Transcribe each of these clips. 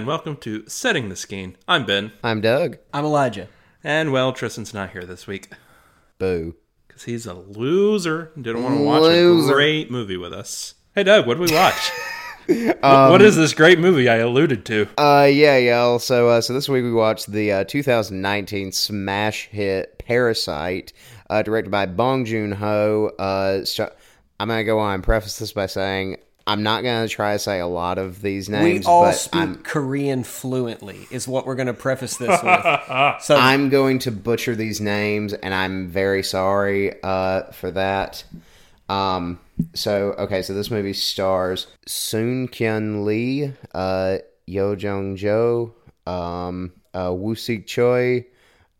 Hello and welcome to Setting the Skene. I'm Ben, I'm Doug. I'm Elijah. and well, Tristan's not here this week Boo. because he's a loser. and Didn't want to watch Loser. a great movie with us. Hey, Doug, what did we watch? What- what is this great movie I alluded to? Uh, yeah, y'all. So, uh, so this week we watched the uh, 2019 smash hit Parasite, uh, directed by Bong Joon Ho. Uh, st- I'm gonna go on and preface this by saying I'm not gonna try to say a lot of these names, we all but speak I'm Korean fluently, is what we're going to preface this with. So, I'm going to butcher these names, and I'm very sorry uh, for that. Um, so okay, so this movie stars Soon Kyun Lee, uh, Yo Jong Jo, um, uh, Woo Sik Choi,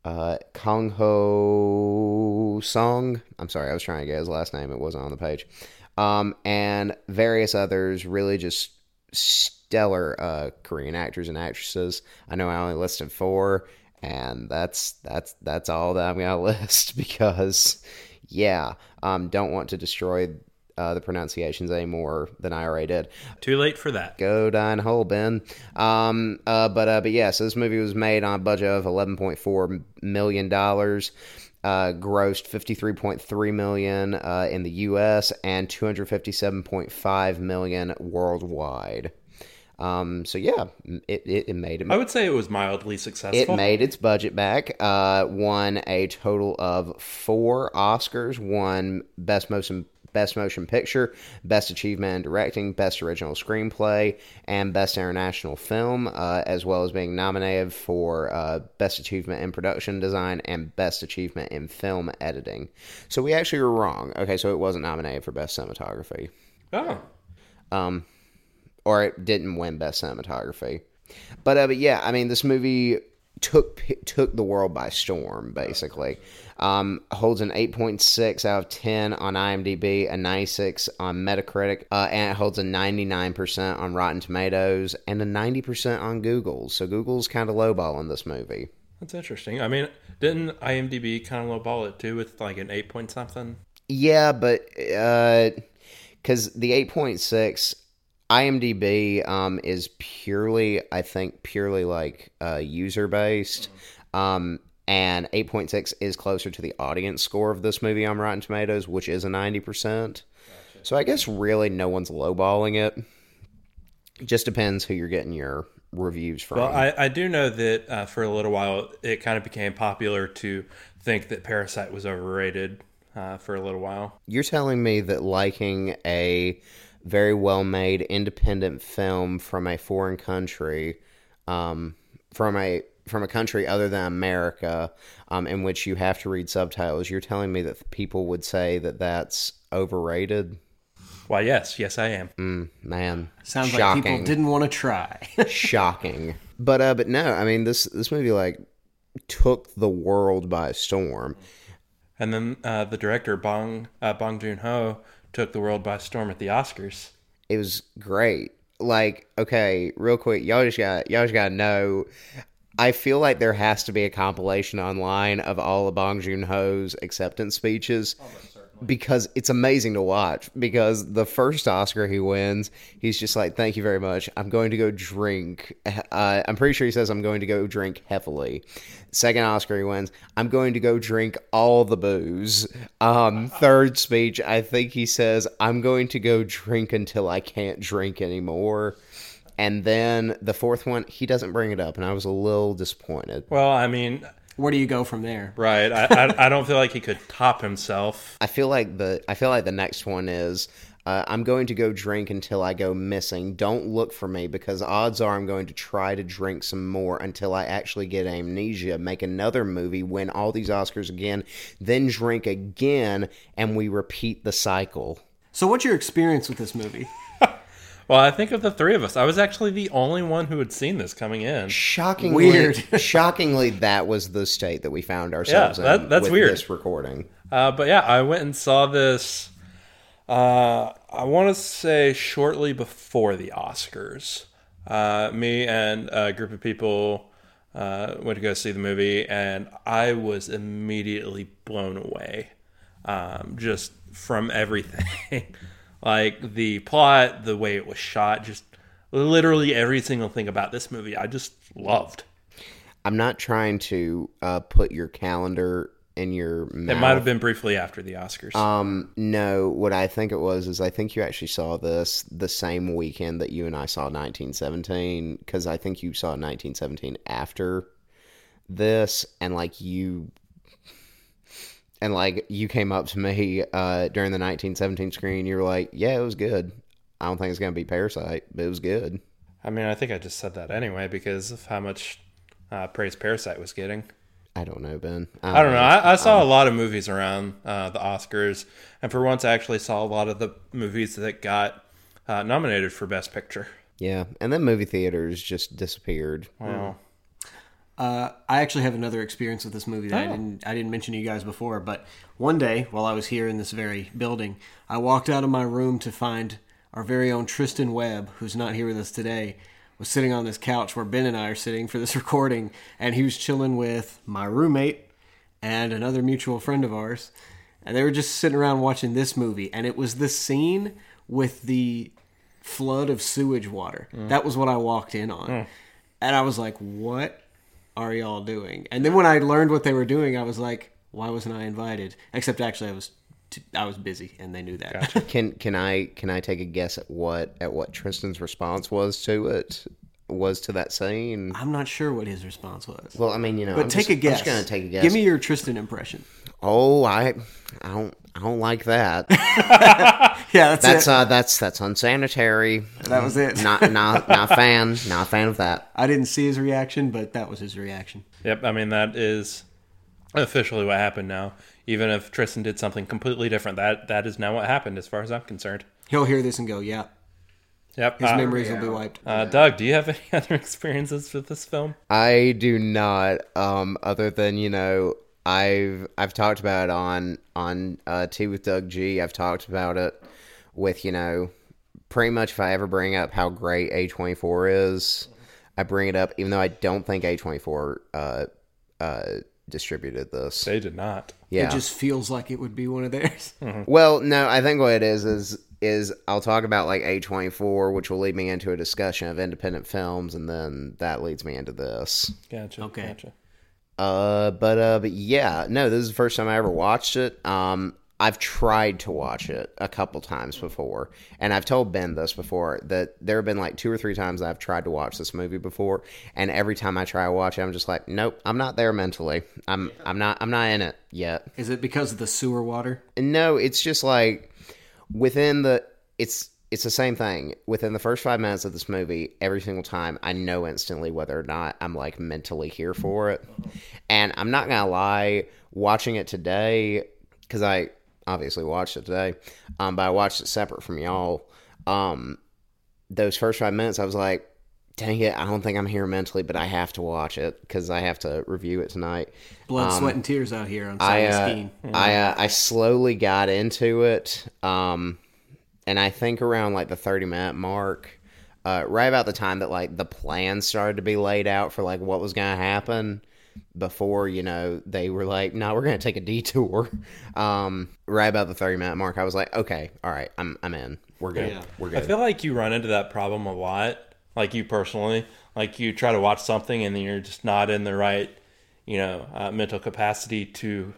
uh, Kang Ho Song. I'm sorry, I was trying to get his last name. It wasn't on the page. Um, and various others, really just stellar uh, Korean actors and actresses. I know I only listed four, and that's that's that's all that I'm gonna list because, yeah, um, don't want to destroy uh, the pronunciations any more than I already did. Too late for that. Go in hole, Ben. Um, uh, but uh, but yeah, so this movie was made on a budget of eleven point four million dollars. Uh, grossed 53.3 million uh, in the U.S. and 257.5 million worldwide. Um, so yeah, it, it, it made it. I would say it was mildly successful. It made its budget back. Uh, won a total of four Oscars. Won best motion best motion picture, best achievement in directing, best original screenplay, and best international film, uh, as well as being nominated for uh, best achievement in production design and best achievement in film editing. So we actually were wrong. Okay, so it wasn't nominated for best cinematography oh, um, or it didn't win best cinematography. But uh, but yeah, I mean, this movie took took the world by storm. Basically, um, holds an eight point six out of ten on IMDb, a ninety six on Metacritic, uh, and it holds a ninety nine percent on Rotten Tomatoes and a ninety percent on Google. So Google's kind of lowballing this movie. that's interesting. I mean, didn't IMDb kind of lowball it too with like an eight point something? Yeah, but because the eight point six IMDb um, is purely, I think, purely like uh, user based, um, and eight point six is closer to the audience score of this movie on Rotten Tomatoes, which is a ninety percent. So I guess really no one's lowballing it. It just depends who you're getting your reviews from. Well, I, I do know that uh, for a little while it kind of became popular to think that Parasite was overrated uh, for a little while. You're telling me that liking a very well made independent film from a foreign country, um, from a from a country other than America, um, in which you have to read subtitles, you're telling me that people would say that that's overrated? Why, yes, yes, I am. Mm, man, sounds shocking. like people didn't want to try. shocking. But uh, but no, I mean this this movie like took the world by storm. And then uh, the director Bong uh, Bong Joon Ho took the world by storm at the Oscars. it was great. Like, okay, real quick, y'all just got y'all just gotta know. I feel like there has to be a compilation online of all of Bong Joon Ho's acceptance speeches because it's amazing to watch. Because the first Oscar he wins, he's just like, "Thank you very much. I'm going to go drink." Uh, I'm pretty sure he says, "I'm going to go drink heavily." Second Oscar he wins, "I'm going to go drink all the booze." Um, third speech, I think he says, "I'm going to go drink until I can't drink anymore." And then the fourth one, he doesn't bring it up, and I was a little disappointed. Well, I mean, Where do you go from there? right? I, I, I don't feel like he could top himself. I feel like the I feel like the next one is uh, I'm going to go drink until I go missing. Don't look for me because odds are I'm going to try to drink some more until I actually get amnesia. Make another movie, win all these Oscars again, then drink again, and we repeat the cycle. So, what's your experience with this movie? Well, I think of the three of us, I was actually the only one who had seen this coming in. Shockingly, Weird. shockingly, that was the state that we found ourselves Yeah, that- in that's with weird. this recording. Uh, but yeah, I went and saw this. Uh, I want to say shortly before the Oscars. Uh, me and a group of people uh, went to go see the movie, and I was immediately blown away, um, just from everything, like the plot, the way it was shot, just literally every single thing about this movie I just loved. I'm not trying to uh, put your calendar in your mouth. It might have been briefly after the Oscars. Um, no, what I think it was is I think you actually saw this the same weekend that you and I saw 1917 because I think you saw 1917 after this, and like you, and like you came up to me uh, during the 1917 screen. You were like, "Yeah, it was good. I don't think it's gonna be Parasite, but it was good." I mean, I think I just said that anyway because of how much uh, praise Parasite was getting. I don't know, Ben. I don't know. I, I saw a lot of movies around uh, the Oscars, and for once, I actually saw a lot of the movies that got uh, nominated for Best Picture. Yeah, and then movie theaters just disappeared. Wow. Uh, I actually have another experience with this movie that I didn't I didn't mention to you guys before. But one day, while I was here in this very building, I walked out of my room to find our very own Tristan Webb, who's not here with us today, was sitting on this couch where Ben and I are sitting for this recording, and he was chilling with my roommate and another mutual friend of ours, and they were just sitting around watching this movie, and it was the scene with the flood of sewage water. That was what I walked in on. And I was like, what are y'all doing? And then when I learned what they were doing, I was like, why wasn't I invited? Except actually, I was t- I was busy, and they knew that. Can can I can I take a guess at what at what Tristan's response was to it? Was to that scene? I'm not sure what his response was. Well, I mean, you know, but I'm take just, a guess. I'm just gonna take a guess. Give me your Tristan impression. Oh, I I don't I don't like that. Yeah, that's, That's it. uh that's that's unsanitary. that was it. Not not not a fan. Not a fan of that. I didn't see his reaction, but that was his reaction. Yep. I mean, that is officially what happened now. Even if Tristan did something completely different, that that is now what happened, as far as I'm concerned. He'll hear this and go, "Yeah, Yep. his Uh, memories will be wiped." uh, Doug, do you have any other experiences with this film? I do not. Um, other than you know, I've I've talked about it on on uh, Tea with Doug G. I've talked about it with you know, pretty much if I ever bring up how great A twenty four is, I bring it up, even though I don't think A twenty four uh uh distributed this. They did not. Yeah. It just feels like it would be one of theirs. Well, no, I think what it is is is I'll talk about like A twenty four, which will lead me into a discussion of independent films, and then that leads me into this. Gotcha. Okay. Gotcha. Uh, but uh, but yeah, no, this is the first time I ever watched it. Um, I've tried to watch it a couple times before, and I've told Ben this before that there have been like two or three times I've tried to watch this movie before, and every time I try to watch it, I'm just like, nope, I'm not there mentally. I'm I'm not I'm not in it yet. Is it because of the sewer water? No, it's just like within the it's it's the same thing. Within the first five minutes of this movie, every single time I know instantly whether or not I'm like mentally here for it. And I'm not gonna lie, watching it today, because I obviously watched it today, um, but I watched it separate from y'all. Um, those first five minutes, I was like, dang it, I don't think I'm here mentally, but I have to watch it because I have to review it tonight. Blood, sweat, and tears out here on Um, I uh. I uh, I slowly got into it, um, and I think around like the thirty minute mark, uh, right about the time that like the plan started to be laid out for like what was going to happen before you know they were like, no, we're going to take a detour. Um, right about the thirty minute mark, I was like, okay, all right, I'm I'm in. We're good. Yeah. We're I feel like you run into that problem a lot. Like you personally, like you try to watch something and then you're just not in the right, you know, uh, mental capacity to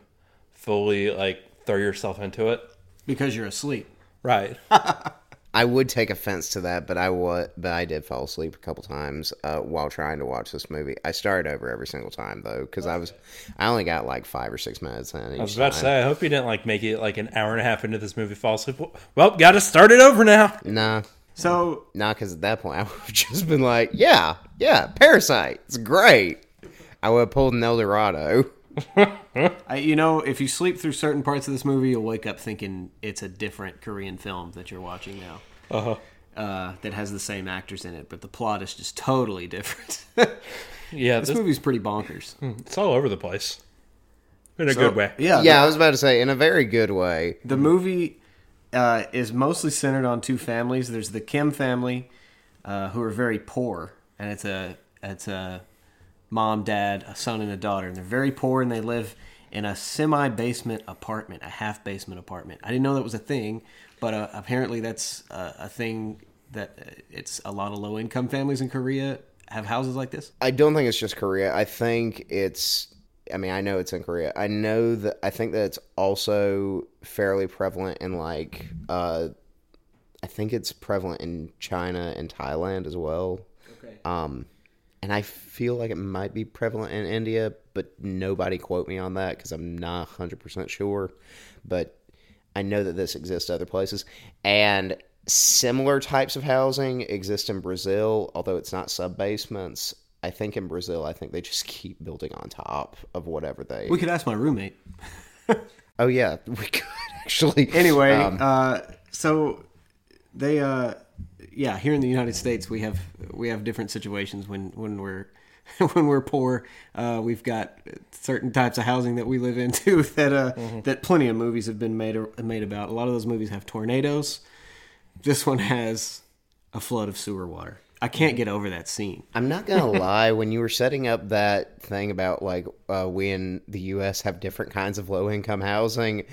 fully like throw yourself into it. because you're asleep. Right. I would take offense to that, but I would, but I did fall asleep a couple times uh, while trying to watch this movie. I started over every single time though, because I was, I only got like five or six minutes in. Each I was about to say, I hope you didn't like make it like an hour and a half into this movie fall asleep. Well, got to start it over now. Nah, So nah, because at that point I would have just been like, yeah, yeah, Parasite, it's great. I would have pulled an El Dorado. I, you know, if you sleep through certain parts of this movie, you'll wake up thinking it's a different Korean film that you're watching now. Uh-huh. Uh, that has the same actors in it, but the plot is just totally different. Yeah, this this, movie's pretty bonkers. it's all over the place in a good way. Yeah, Yeah, I was about to say in a very good way. The movie uh, is mostly centered on two families. There's the Kim family, uh, who are very poor, and it's a it's a mom, dad, a son, and a daughter, and they're very poor, and they live in a semi basement apartment, a half basement apartment. I didn't know that was a thing, but uh, apparently that's uh, a thing that uh, it's a lot of low income families in Korea have houses like this? I don't think it's just Korea. I think it's. I mean, I know it's in Korea. I know that. I think that it's also fairly prevalent in like. uh I think it's prevalent in China and Thailand as well. Okay. Um, and I feel like it might be prevalent in India, but nobody quote me on that because I'm not 100% sure. But I know that this exists other places. And similar types of housing exist in Brazil, although it's not sub basements. I think in Brazil, I think they just keep building on top of whatever they. We could ask my roommate. oh, yeah, we could actually. Anyway, Um, uh, so they, uh, yeah, here in the United States, we have we have different situations when when we're when we're poor. Uh, we've got certain types of housing that we live into that uh, that plenty of movies have been made made about. A lot of those movies have tornadoes. This one has a flood of sewer water. I can't get over that scene. I'm not gonna lie. When you were setting up that thing about like uh, we in the U.S. have different kinds of low income housing,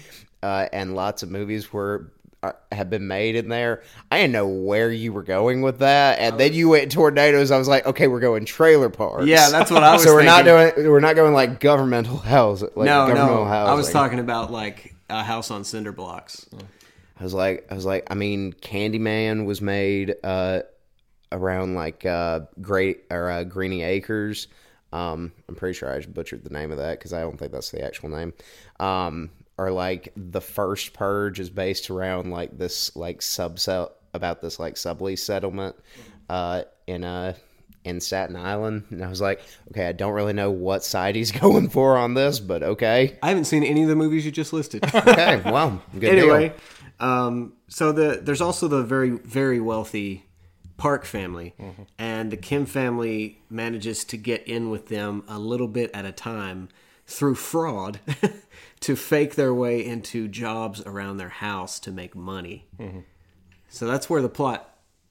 uh, and lots of movies were are, have been made in there. I didn't know where you were going with that, and then you went tornadoes. I was like, okay, we're going trailer parks. Yeah, that's what I was so we're not doing we're not going like governmental housing. Like no, governmental no, housing. I was talking about like a house on cinder blocks. I was like, I was like, I mean, Candyman was made uh, around like uh, Great or uh, Greeny Acres. Um, I'm pretty sure I just butchered the name of that because I don't think that's the actual name. Um, or like the first Purge is based around like this like subset about this like sublease settlement uh, in uh in Staten Island, and I was like, okay, I don't really know what side he's going for on this, but okay, I haven't seen any of the movies you just listed. okay, well, good anyway, um, so the there's also the very very wealthy Park family, and the Kim family manages to get in with them a little bit at a time through fraud to fake their way into jobs around their house to make money. So that's where the plot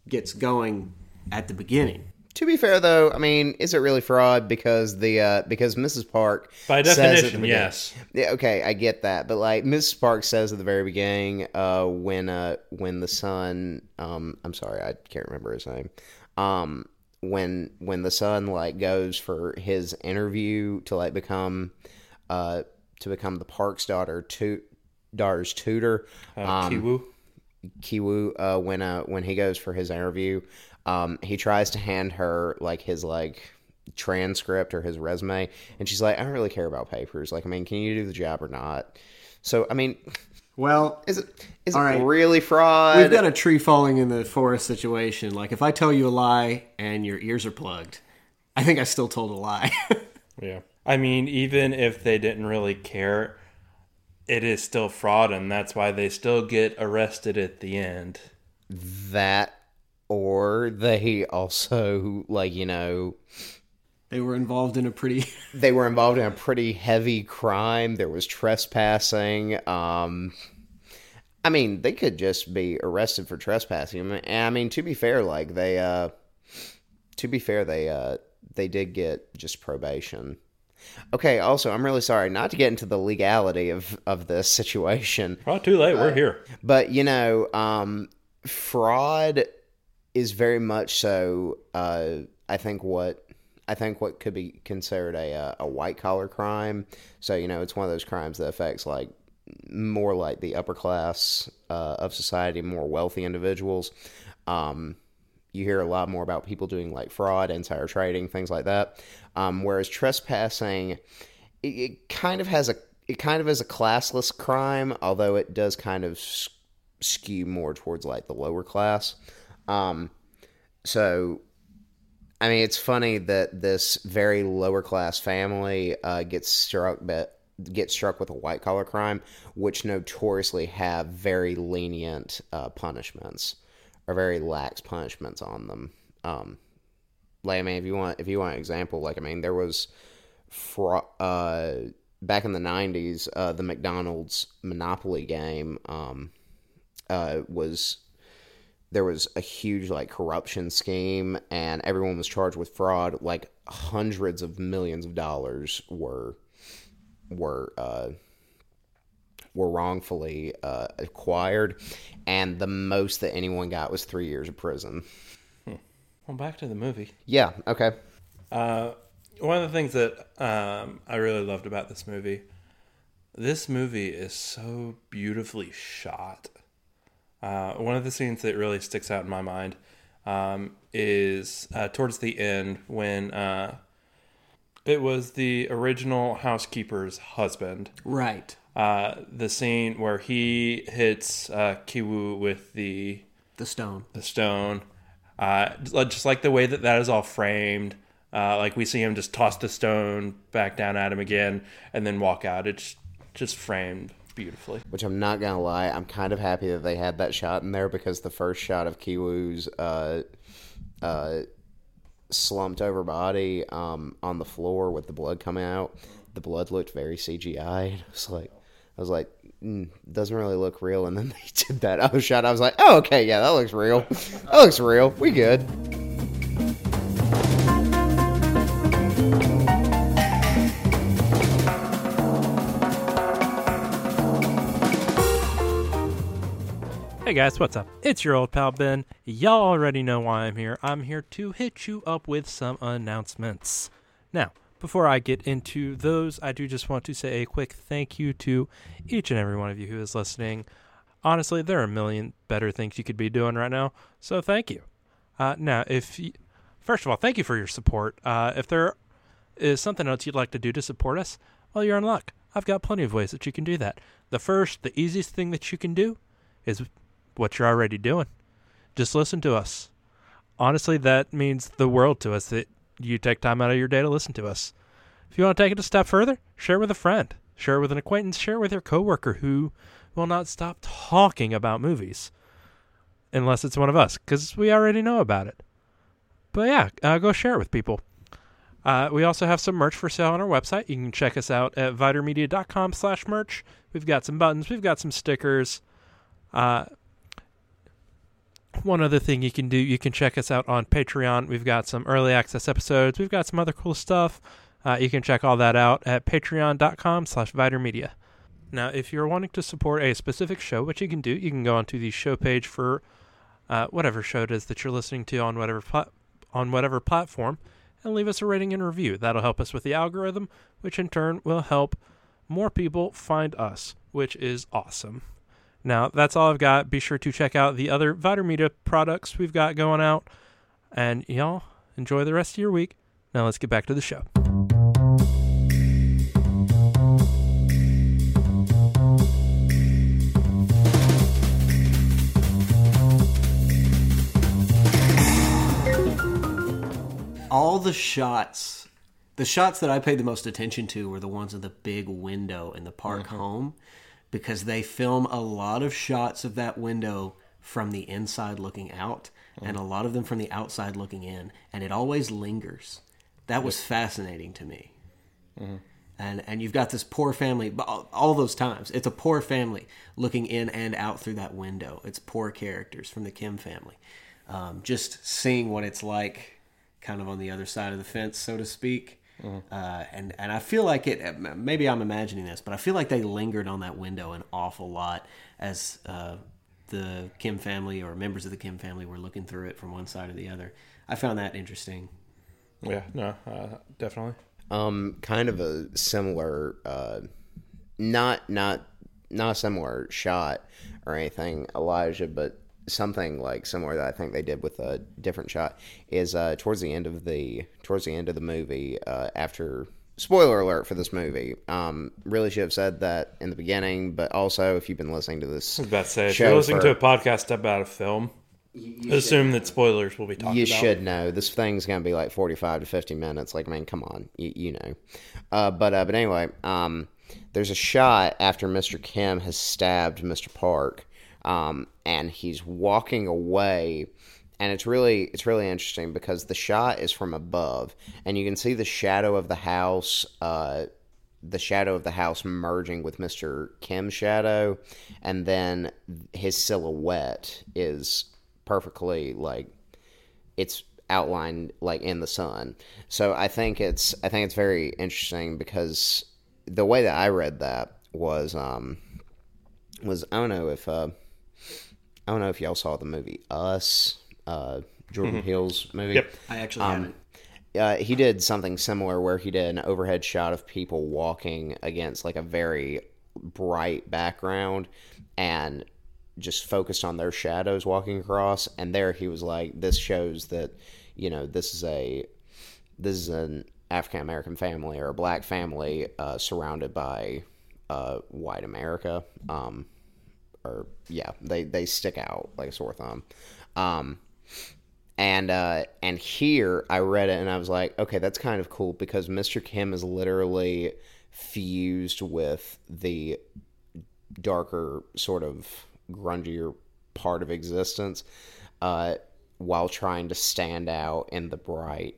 gets going at the beginning. To be fair, though, I mean, is it really fraud? Because the uh, because Mrs. Park By says at the definition, beginning- yes. Yeah, okay, I get that, but like Mrs. Park says at the very beginning, uh, when uh, when the son, um, I'm sorry, I can't remember his name, um, when when the son like goes for his interview to like become, uh, to become the Park's daughter, to daughter's tutor, Uh, Kiwoo. Kiwoo uh, when uh, when he goes for his interview, um, he tries to hand her like his like transcript or his resume, and she's like, "I don't really care about papers. Like, I mean, can you do the job or not?" So, I mean, Well, is it is All it right. really fraud? we've got a tree falling in the forest situation. Like if I tell you a lie and your ears are plugged, I think I still told a lie. Yeah. I mean, even if they didn't really care, it is still fraud, and that's why they still get arrested at the end. that, or they also like you know they were involved in a pretty they were involved in a pretty heavy crime. There was trespassing. Um, I mean, they could just be arrested for trespassing. I mean, and I mean, to be fair, like they, uh, to be fair, they, uh, they did get just probation. Okay. Also, I'm really sorry not to get into the legality of of this situation, Oh, too late. We're here. but you know, um, fraud is very much so. Uh, I think what I think what could be considered a uh, a white collar crime. So you know, it's one of those crimes that affects like more like the upper class uh, of society, more wealthy individuals. Um, you hear a lot more about people doing like fraud, insider trading, things like that. Um, whereas trespassing, it, it kind of has a it kind of is a classless crime, although it does kind of skew more towards like the lower class. Um, so, I mean, it's funny that this very lower class family uh, gets struck, but gets struck with a white collar crime, which notoriously have very lenient uh, punishments or very lax punishments on them. Um, like I mean, if you want, if you want an example, like I mean, there was, fra- uh, back in the '90s, uh, the McDonald's Monopoly game um, uh, was there was a huge like corruption scheme, and everyone was charged with fraud. Like hundreds of millions of dollars were were uh, were wrongfully uh, acquired, and the most that anyone got was three years of prison. Well, back to the movie. Yeah. Okay. Uh, one of the things that um, I really loved about this movie, this movie is so beautifully shot. Uh, one of the scenes that really sticks out in my mind um, is uh, towards the end when uh, it was the original housekeeper's husband. Right. Uh, the scene where he hits uh, Kiwoo with the The stone. the stone, uh, just like the way that that is all framed. Uh, like we see him just toss the stone back down at him again, and then walk out. It's just framed beautifully. Which I'm not gonna lie, I'm kind of happy that they had that shot in there because the first shot of Kiwoo's uh, uh, slumped over body um, on the floor with the blood coming out, the blood looked very CGI. I was like, I was like, mm, doesn't really look real. And then they did that other shot. I was like, oh, okay, yeah, that looks real. That looks real. We good. Hey guys, what's up? It's your old pal Ben. Y'all already know why I'm here. I'm here to hit you up with some announcements. Now, before I get into those, I do just want to say a quick thank you to each and every one of you who is listening. Honestly, there are a million better things you could be doing right now, so thank you. Uh, now, if you, first of all, thank you for your support. Uh, if there is something else you'd like to do to support us, well, you're in luck. I've got plenty of ways that you can do that. The first, the easiest thing that you can do is what you're already doing. Just listen to us. Honestly, that means the world to us that you take time out of your day to listen to us. If you want to take it a step further, share with a friend, share with an acquaintance, share with your coworker who will not stop talking about movies. Unless it's one of us, because we already know about it. But yeah, uh, go share it with people. Uh, we also have some merch for sale on our website. You can check us out at vidermedia.com slash merch. We've got some buttons, we've got some stickers. Uh, one other thing you can do, you can check us out on Patreon. We've got some early access episodes. We've got some other cool stuff. Uh, you can check all that out at patreon.com slash Media. Now, if you're wanting to support a specific show, what you can do, you can go onto the show page for uh, whatever show it is that you're listening to on whatever pla- on whatever platform, and leave us a rating and review. That'll help us with the algorithm, which in turn will help more people find us, which is awesome. Now, that's all I've got. Be sure to check out the other Vider Media products we've got going out. And y'all, enjoy the rest of your week. Now, let's get back to the show. all the shots the shots that i paid the most attention to were the ones of the big window in the park mm-hmm. home because they film a lot of shots of that window from the inside looking out and a lot of them from the outside looking in and it always lingers. That was fascinating to me. And and you've got this poor family all, all those times it's a poor family looking in and out through that window. It's poor characters from the kim family. Um, just seeing what it's like kind of on the other side of the fence so to speak uh, and and I feel like it. Maybe I'm imagining this, but I feel like they lingered on that window an awful lot as uh, the Kim family or members of the Kim family were looking through it from one side or the other. I found that interesting. Yeah, no, uh, definitely. Um, kind of a similar, uh, not not not a similar shot or anything, Elijah, but something like similar that I think they did with a different shot is uh, towards the end of the towards the end of the movie uh, after spoiler alert for this movie. Um, really should have said that in the beginning, but also if you've been listening to this I was about to say, if you're listening for- to a podcast about a film, assume that spoilers will be talked about. you about. should know this thing's gonna be like 45 to 50 minutes like man come on you, you know uh, but uh, but anyway um, there's a shot after mr kim has stabbed mr park um, and he's walking away and it's really it's really interesting because the shot is from above and you can see the shadow of the house uh, the shadow of the house merging with Mr. Kim's shadow, and then his silhouette is perfectly like it's outlined like in the sun. So I think it's I think it's very interesting because the way that I read that was um was I don't know if uh, I don't know if y'all saw the movie Us, uh, Jordan Peele's movie. Yep. I actually Um, haven't. uh, he did something similar where he did an overhead shot of people walking against like a very bright background and just focused on their shadows walking across and there he was like this shows that you know this is a this is an african american family or a black family uh, surrounded by uh, white america um, or yeah they they stick out like a sore thumb um, and uh, and here I read it and I was like, okay, that's kind of cool because Mr. Kim is literally fused with the darker sort of grungier part of existence, uh, while trying to stand out in the bright,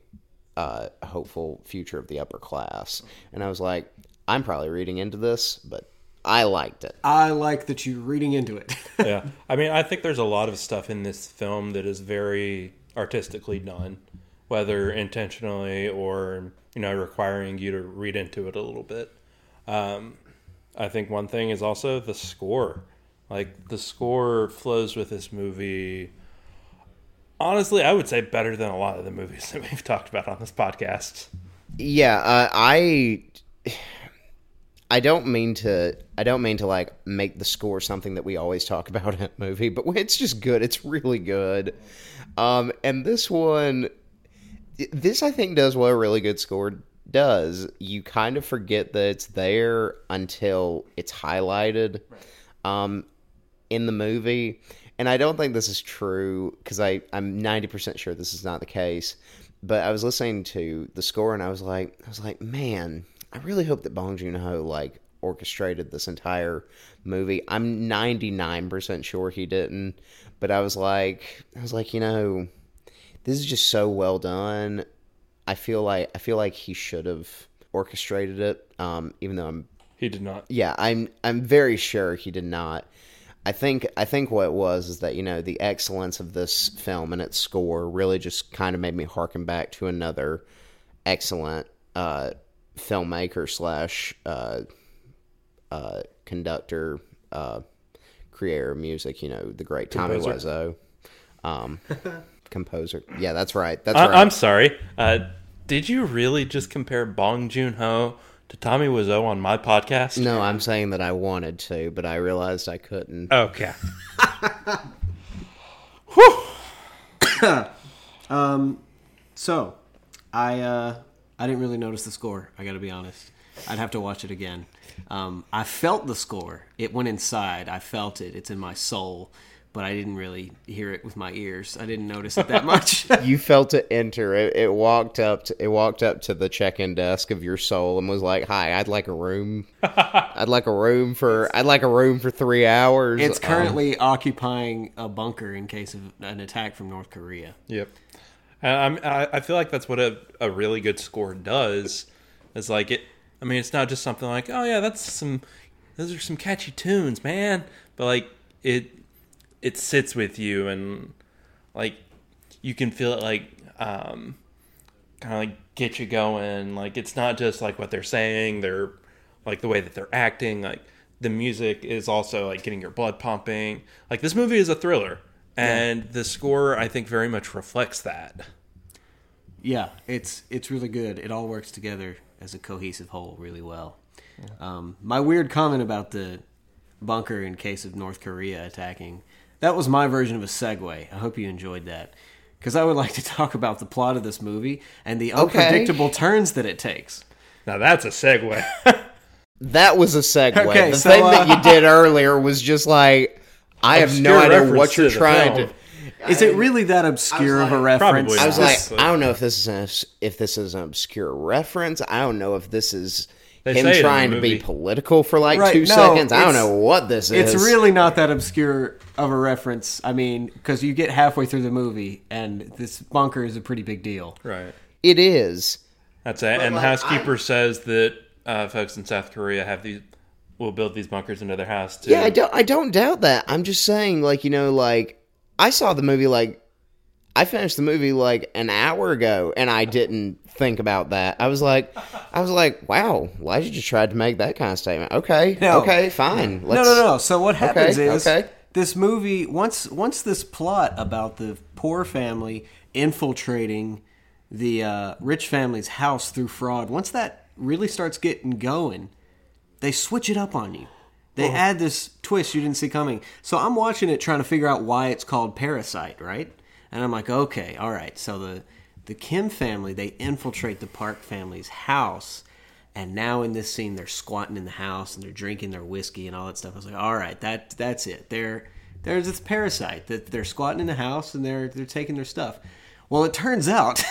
uh, hopeful future of the upper class. And I was like, I'm probably reading into this, but I liked it. I like that you're reading into it. yeah. I mean, I think there's a lot of stuff in this film that is very artistically done, whether intentionally or you know requiring you to read into it a little bit. Um, I think one thing is also the score. Like the score flows with this movie. Honestly, I would say better than a lot of the movies that we've talked about on this podcast. Yeah, uh, I I don't mean to I don't mean to like make the score something that we always talk about in a movie, but it's just good. It's really good. Um, and this one, this I think does what a really good score does. You kind of forget that it's there until it's highlighted um, in the movie. And I don't think this is true because I I'm 90% sure this is not the case. But I was listening to the score and I was like I was like, man, I really hope that Bong Joon Ho like orchestrated this entire movie. I'm 99% sure he didn't, but I was like I was like, you know, this is just so well done. I feel like I feel like he should have orchestrated it um even though I'm He did not. yeah, I'm I'm very sure he did not. I think I think what it was is that you know the excellence of this film and its score really just kind of made me harken back to another excellent uh, filmmaker slash uh, uh, conductor, uh, creator of music. You know the great Tommy Composer. Wiseau, um, composer. Yeah, that's right. That's I, right. I'm sorry. Uh, did you really just compare Bong Joon Ho to Tommy Wiseau on my podcast? no, I'm saying that I wanted to, but I realized I couldn't. Okay. so, I uh, I didn't really notice the score. I got to be honest. I'd have to watch it again. Um, I felt the score. It went inside. I felt it. It's in my soul. But I didn't really hear it with my ears. I didn't notice it that much. you felt it enter. It, it walked up. To, it walked up to the check-in desk of your soul and was like, "Hi, I'd like a room. I'd like a room for. I'd like a room for three hours." it's Um, currently occupying a bunker in case of an attack from North Korea. Yep. And I'm, I feel like that's what a, a really good score does. Is like it. I mean, it's not just something like, oh yeah, that's some. Those are some catchy tunes, man. But like it, it sits with you and like you can feel it like um, kind of like get you going. Like it's not just like what they're saying. They're like the way that they're acting. Like the music is also like getting your blood pumping. Like this movie is a thriller, and the score I think very much reflects that. Yeah, it's it's really good. It all works together as a cohesive whole really well. Um, my weird comment about the bunker in case of North Korea attacking that was my version of a segue. I hope you enjoyed that because I would like to talk about the plot of this movie and the Okay. unpredictable turns that it takes. Now that's a segue. that was a segue. Okay, the so, thing uh, that you did earlier was just like, I have no idea what you're to trying film. to. Is it really that obscure of a like- reference? I was not. like, This- I don't know if this is an, if this is an obscure reference. I don't know if this is They him say it in the trying to be movie. political for like Right, two no, seconds. I don't it's- know what this is. It's really not that obscure of a reference. I mean, because you get halfway through the movie and this bunker is a pretty big deal. right. It is. That's it. And like, housekeeper says that uh, folks in South Korea have these will build these bunkers into their house too. Yeah, I don't. I don't doubt that. I'm just saying, like you know, like I saw the movie like I finished the movie like an hour ago, and I didn't think about that. I was like, I was like, wow, Elijah just tried to make that kind of statement. Okay, No. okay, fine. no, no, no. So what happens Okay, is okay. this movie once once this plot about the poor family infiltrating the uh, rich family's house through fraud. Once that really starts getting going, they switch it up on you. They add this twist you didn't see coming. So I'm watching it trying to figure out why it's called Parasite, right? And I'm like, okay, all right. So the the Kim family they infiltrate the Park family's house, and now in this scene they're squatting in the house and they're drinking their whiskey and all that stuff. I was like, all right, that that's it. They're there's this parasite that they're squatting in the house and they're they're taking their stuff. Well, it turns out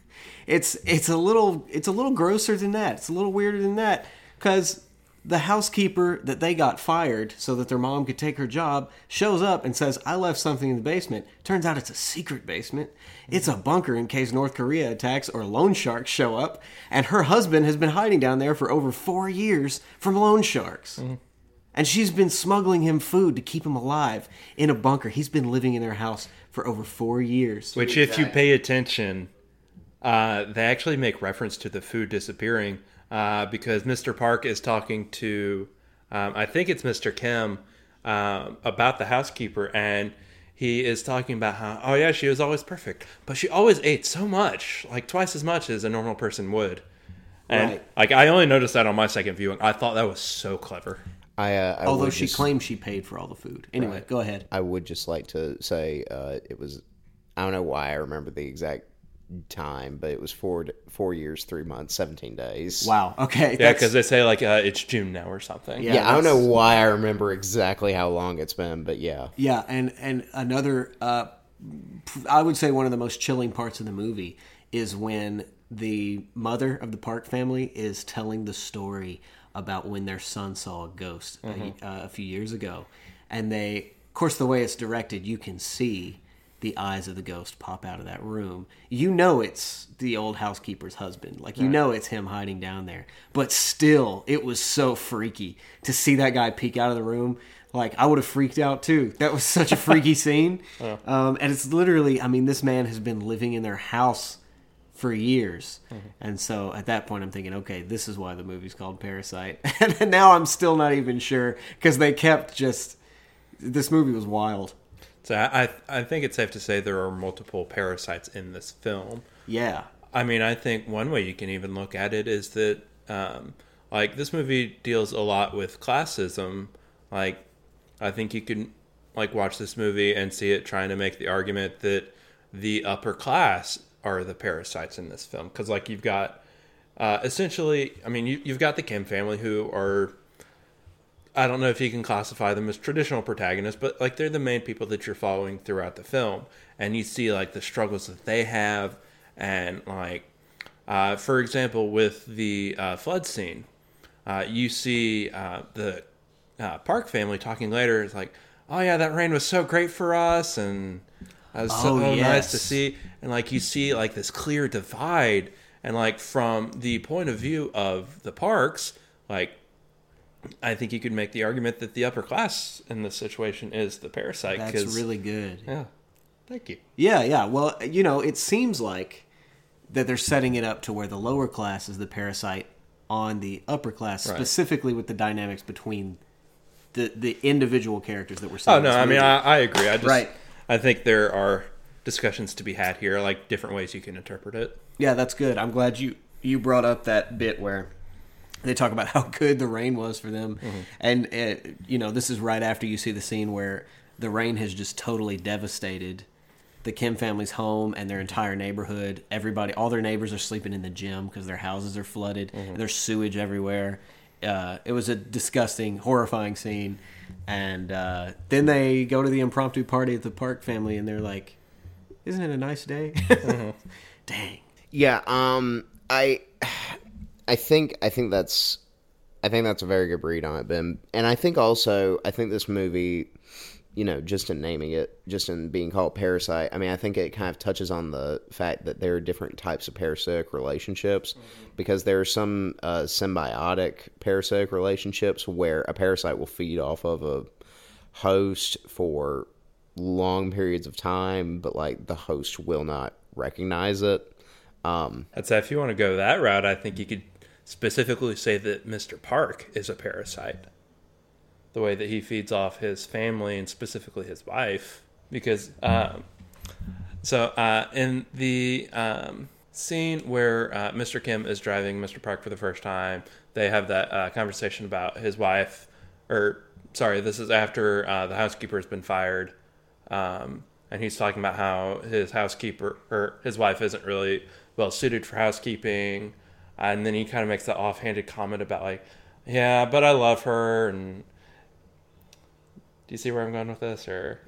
it's it's a little it's a little grosser than that. It's a little weirder than that because the housekeeper that they got fired so that their mom could take her job shows up and says, "I left something in the basement." Turns out it's a secret basement. It's a bunker in case North Korea attacks or loan sharks show up. And her husband has been hiding down there for over four years from loan sharks. And she's been smuggling him food to keep him alive in a bunker. He's been living in their house for over four years. Which, if you pay attention, uh, they actually make reference to the food disappearing uh, because Mr. Park is talking to, um, I think it's Mr. Kim, um, about the housekeeper, and he is talking about how, oh yeah, she was always perfect, but she always ate so much, like twice as much as a normal person would. And Right. like I only noticed that on my second viewing. I thought that was so clever. I, uh, I Although she just- claims she paid for all the food. Anyway, go ahead. I would just like to say uh, it was. I don't know why I remember the exact time, but it was four four years, three months, seventeen days. Wow. Okay. Yeah, because they say like uh, it's June now or something. Yeah. Yeah, I don't know why I remember exactly how long it's been, but yeah. Yeah, and and another, uh, I would say one of the most chilling parts of the movie is when the mother of the Park family is telling the story about when their son saw a ghost a- uh, a few years ago, and they, of course, the way it's directed, you can see the eyes of the ghost pop out of that room. You know it's the old housekeeper's husband. Like you know it's him hiding down there. But still, it was so freaky to see that guy peek out of the room. Like I would have freaked out too. That was such a freaky scene. Um, and it's literally, I mean, this man has been living in their house for years. And so at that point, I'm thinking, okay, this is why the movie's called Parasite. and now I'm still not even sure because they kept just. This movie was wild. So I I think it's safe to say there are multiple parasites in this film. Yeah. I mean, I think one way you can even look at it is that, um, like, this movie deals a lot with classism. Like, I think you can, like, watch this movie and see it trying to make the argument that the upper class are the parasites in this film. Because, like, you've got, uh, essentially, I mean, you, you've got the Kim family who are, I don't know if you can classify them as traditional protagonists, but, like, they're the main people that you're following throughout the film. And you see, like, the struggles that they have and like uh, for example with the uh, flood scene uh, you see uh, the uh, park family talking later. It's like oh yeah that rain was so great for us and that was so Oh, nice to see. And like you see like this clear divide. And like from the point of view of the parks like I think you could make the argument that the upper class in this situation is the parasite. That's really good. yeah. Thank you. Yeah, yeah. Well, you know, it seems like that they're setting it up to where the lower class is the parasite on the upper class, Right. specifically with the dynamics between the the individual characters that we're seeing. Oh no, I mean. I, I agree. I just Right. I think there are discussions to be had here, like different ways you can interpret it. Yeah, that's good. I'm glad you you brought up that bit where they talk about how good the rain was for them, and uh, you know this is right after you see the scene where the rain has just totally devastated the Kim family's home and their entire neighborhood. Everybody, all their neighbors are sleeping in the gym because their houses are flooded. There's sewage everywhere. Uh, it was a disgusting, horrifying scene. And uh, then they go to the impromptu party at the Park family, and they're like, "Isn't it a nice day?" Dang. Yeah, um I I think I think that's I think that's a very good read on it, Ben. And I think also I think this movie, you know, just in naming it, just in being called Parasite, I mean, I think it kind of touches on the fact that there are different types of parasitic relationships because there are some uh, symbiotic parasitic relationships where a parasite will feed off of a host for long periods of time, but like the host will not recognize it. Um, I'd say if you want to go that route, I think you could specifically say that Mr. Park is a parasite. The way that he feeds off his family and specifically his wife, because um, so uh, in the um, scene where uh, Mr. Kim is driving Mr. Park for the first time, they have that uh, conversation about his wife, or sorry, this is after uh, the housekeeper has been fired, um, and he's talking about how his housekeeper or his wife isn't really well suited for housekeeping, and then he kind of makes that offhanded comment about like, yeah, but I love her, and do you see where I'm going with this, or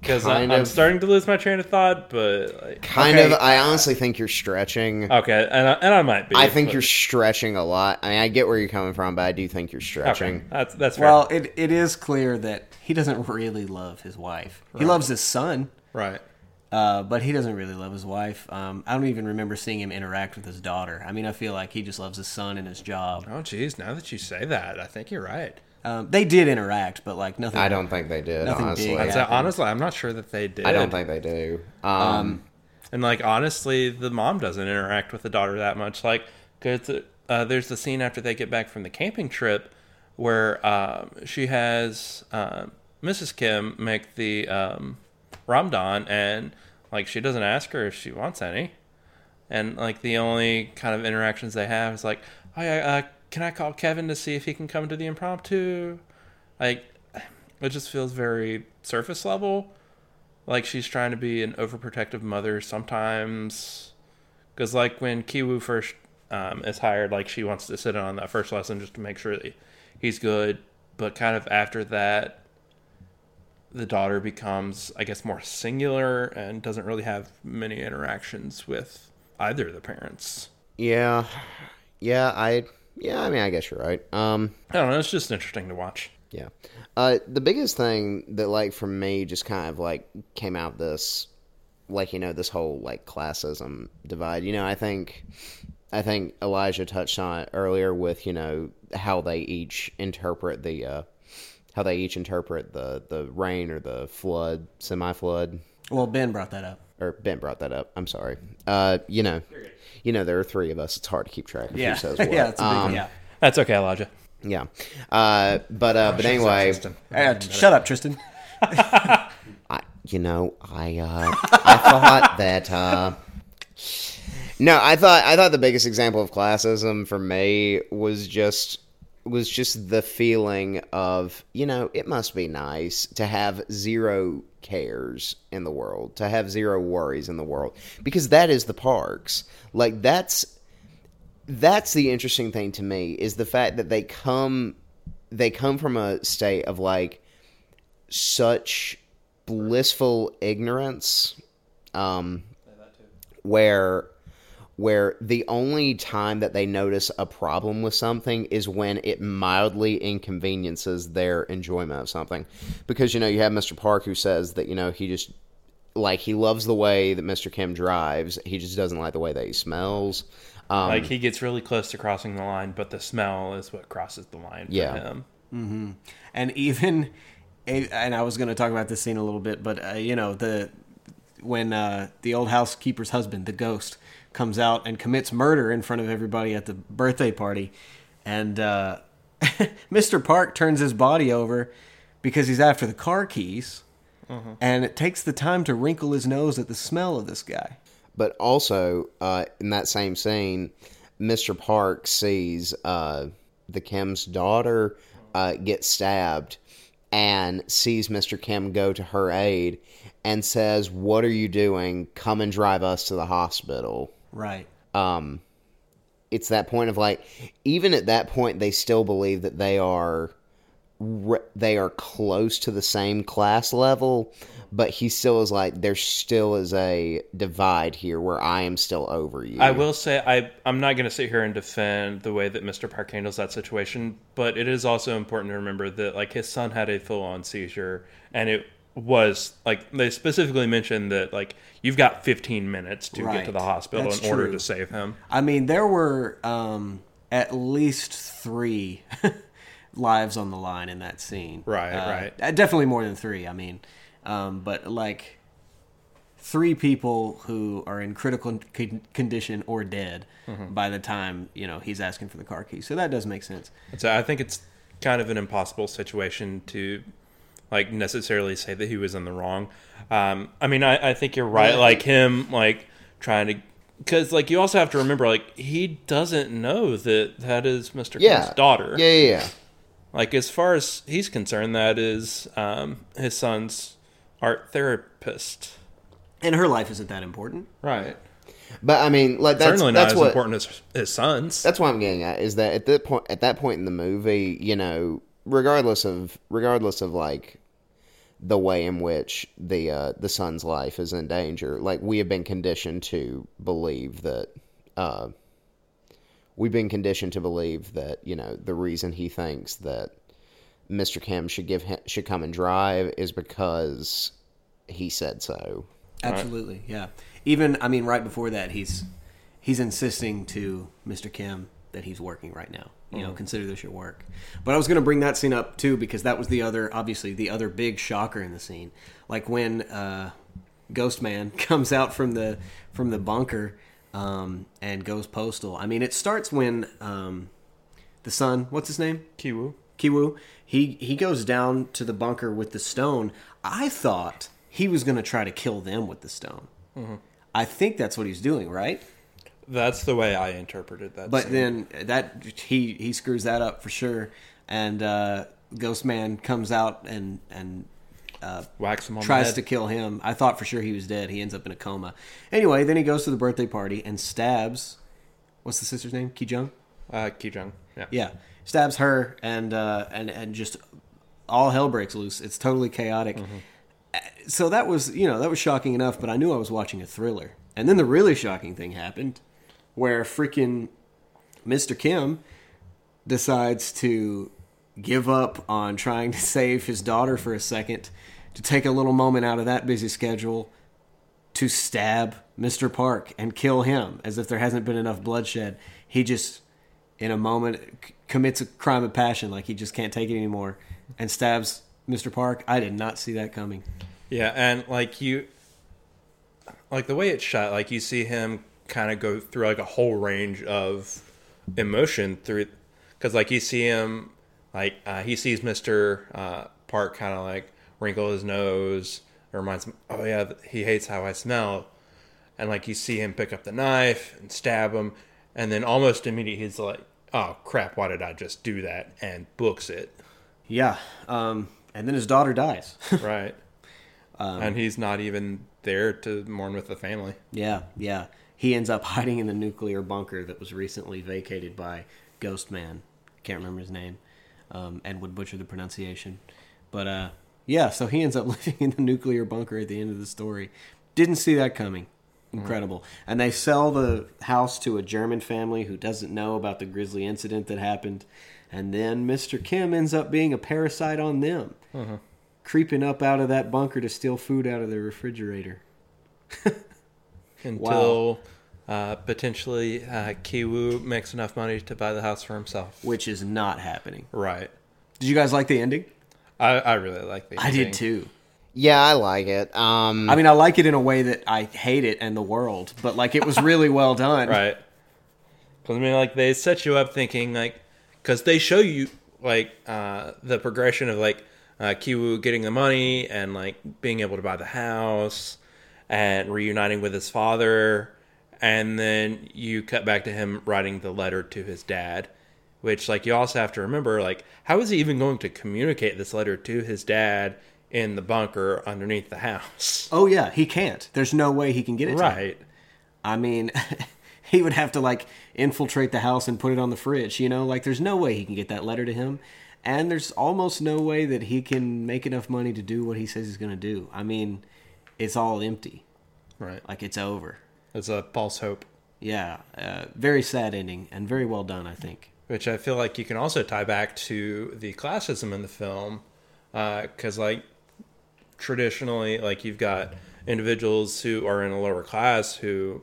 because kind I'm starting to lose my train of thought, but like, kind Okay. of. I honestly think you're stretching. okay, and I, and I might be. I think but- you're stretching a lot. I mean, I get where you're coming from, but I do think you're stretching. okay. That's that's fair. Well, it, it is clear that he doesn't really love his wife. He loves his son, right. Uh, but he doesn't really love his wife. Um, I don't even remember seeing him interact with his daughter. I mean, I feel like he just loves his son and his job. Oh, geez. Now that you say that, I think you're right. Um, they did interact, but like nothing. I don't think they did. Honestly, big I'd say, happened. honestly, I'm not sure that they did. I don't think they do. Um, And like honestly, the mom doesn't interact with the daughter that much. Like, cause uh, there's the scene after they get back from the camping trip where um, she has um, Mrs. Kim make the um, ram-don, and like she doesn't ask her if she wants any, and like the only kind of interactions they have is like, "Oh yeah, uh, can I call Kevin to see if he can come to the impromptu?" Like, it just feels very surface level. Like she's trying to be an overprotective mother sometimes. Because like when kiwu first um, is hired like she wants to sit in on that first lesson just to make sure that he's good. But kind of after that the daughter becomes i guess more singular and doesn't really have many interactions with either of the parents yeah, yeah. I yeah. I mean, I guess you're right. Um, i don't know it's just interesting to watch Yeah. Uh, the biggest thing that, like, for me, just kind of like came out this, like, you know, this whole like classism divide. You know, I think, I think Elijah touched on it earlier with you know how they each interpret the, uh, how they each interpret the the rain or the flood, semi flood. Well, Ben brought that up. Or Ben brought that up. I'm sorry. Uh, you know, you know, there are three of us. It's hard to keep track of Yeah, who says what. yeah, it's Um, yeah. that's okay elijah yeah. Uh, but uh, but anyway, Uh, t- shut up, Tristan. I, you know, I uh, I thought that uh, no, I thought I thought the biggest example of classism for me was just was just the feeling of you know it must be nice to have zero cares in the world to have zero worries in the world because that is the parks. Like that's that's the interesting thing to me is the fact that they come they come from a state of like such blissful ignorance um where where the only time that they notice a problem with something is when it mildly inconveniences their enjoyment of something because you know you have Mr. Park who says that you know he just like he loves the way that Mr. Kim drives he just doesn't like the way that he smells um, like he gets really close to crossing the line but the smell is what crosses the line for Yeah. him and even and I was going to talk about this scene a little bit, but uh, you know the when uh, the old housekeeper's husband, the ghost, comes out and commits murder in front of everybody at the birthday party, and uh, Mr. Park turns his body over because he's after the car keys, and it takes the time to wrinkle his nose at the smell of this guy. But also, uh, in that same scene, Mr. Park sees uh, the Kim's daughter uh, get stabbed and sees Mr. Kim go to her aid and says, What are you doing? Come and drive us to the hospital. Right. Um, it's that point of like, even at that point, they still believe that they are. They are close to the same class level, but he still is like there still is a divide here where I am still over you. I will say I I'm not going to sit here and defend the way that Mr. Park handles that situation, but it is also important to remember that like his son had a full on seizure, and it was like they specifically mentioned that like you've got 15 minutes to get to the hospital That's in order to save him. I mean, there were um, at least three lives on the line in that scene. Right, Uh, right. uh, Definitely more than three. I mean, Um, but like three people who are in critical con- condition or dead by the time you know he's asking for the car key. So that does make sense. So I think it's kind of an impossible situation to like necessarily say that he was in the wrong. Um, I mean, I, I think you're right. Like him, like trying to, because like you also have to remember, like he doesn't know that that is Mr. Yeah. Daughter. Yeah, yeah, yeah. Like as far as he's concerned, that is um, his son's art therapist. And her life isn't that important. Right. But I mean, like that's Certainly not that's as what important as his son's. that's what I'm getting at is that at that point at that point in the movie, you know, regardless of regardless of like the way in which the uh, the son's life is in danger, like we have been conditioned to believe that uh, we've been conditioned to believe that you know the reason he thinks that Mr. Kim should give him, should come and drive is because he said so. Absolutely, yeah. Even I mean, right before that, he's he's insisting to Mr. Kim that he's working right now. You know, consider this your work. But I was going to bring that scene up too because that was the other, obviously, the other big shocker in the scene. Like when uh, Ghost Man comes out from the from the bunker um, and goes postal. I mean, it starts when um, the son, what's his name? Kiwu. Kiwu, he he goes down to the bunker with the stone. I thought he was going to try to kill them with the stone. I think that's what he's doing, right? That's the way I interpreted that. But scene. then that he he screws that up for sure, and uh, Ghost Man comes out and and wax him on the tries to kill him. I thought for sure he was dead. He ends up in a coma. Anyway, then he goes to the birthday party and stabs. What's the sister's name? Ki Jung. uh, Kijung. Yeah. Yeah, stabs her, and uh, and and just all hell breaks loose. It's totally chaotic. Uh, So that was you know that was shocking enough, but I knew I was watching a thriller. And then the really shocking thing happened, where freaking Mr. Kim decides to give up on trying to save his daughter for a second, to take a little moment out of that busy schedule to stab Mr. Park and kill him as if there hasn't been enough bloodshed. He just, in a moment, c- commits a crime of passion, like he just can't take it anymore, and stabs Mr. Park. I did not see that coming. Yeah, and like you, like the way it's shot, like you see him kind of go through like a whole range of emotion through, because like you see him, like uh, he sees Mister uh, Park kind of like wrinkle his nose. It reminds him, oh yeah, he hates how I smell, and like you see him pick up the knife and stab him, and then almost immediately he's like, oh crap, why did I just do that? And books it, Yeah. Um, and then his daughter dies. right? and he's not even there to mourn with the family. yeah, yeah. He ends up hiding in the nuclear bunker that was recently vacated by Ghost Man. Can't remember his name, um, and would butcher the pronunciation. But uh, yeah, so he ends up living in the nuclear bunker at the end of the story. Didn't see that coming. Incredible. And they sell the house to a German family who doesn't know about the grisly incident that happened. And then Mr. Kim ends up being a parasite on them, creeping up out of that bunker to steal food out of their refrigerator. until uh, potentially uh, Kiwu makes enough money to buy the house for himself. which is not happening. Right. Did you guys like the ending? I, I really like the. Ending. I did too. Yeah, I like it. Um, I mean, I like it in a way that I hate it and the world, but like it was really well done. Right. Because I mean, like they set you up thinking like, because they show you like uh, the progression of like uh, Kiwu getting the money and like being able to buy the house and reuniting with his father, and then you cut back to him writing the letter to his dad. Which, like, you also have to remember, like, how is he even going to communicate this letter to his dad in the bunker underneath the house? Oh yeah, he can't. There's no way he can get it. to him. Right. I mean, he would have to like infiltrate the house and put it on the fridge. You know, like there's no way he can get that letter to him, and there's almost no way that he can make enough money to do what he says he's going to do. I mean, it's all empty. Right. Like it's over. It's a false hope. Yeah, uh, very sad ending and very well done. I think. which I feel like you can also tie back to the classism in the film, because like traditionally, like you've got individuals who are in a lower class who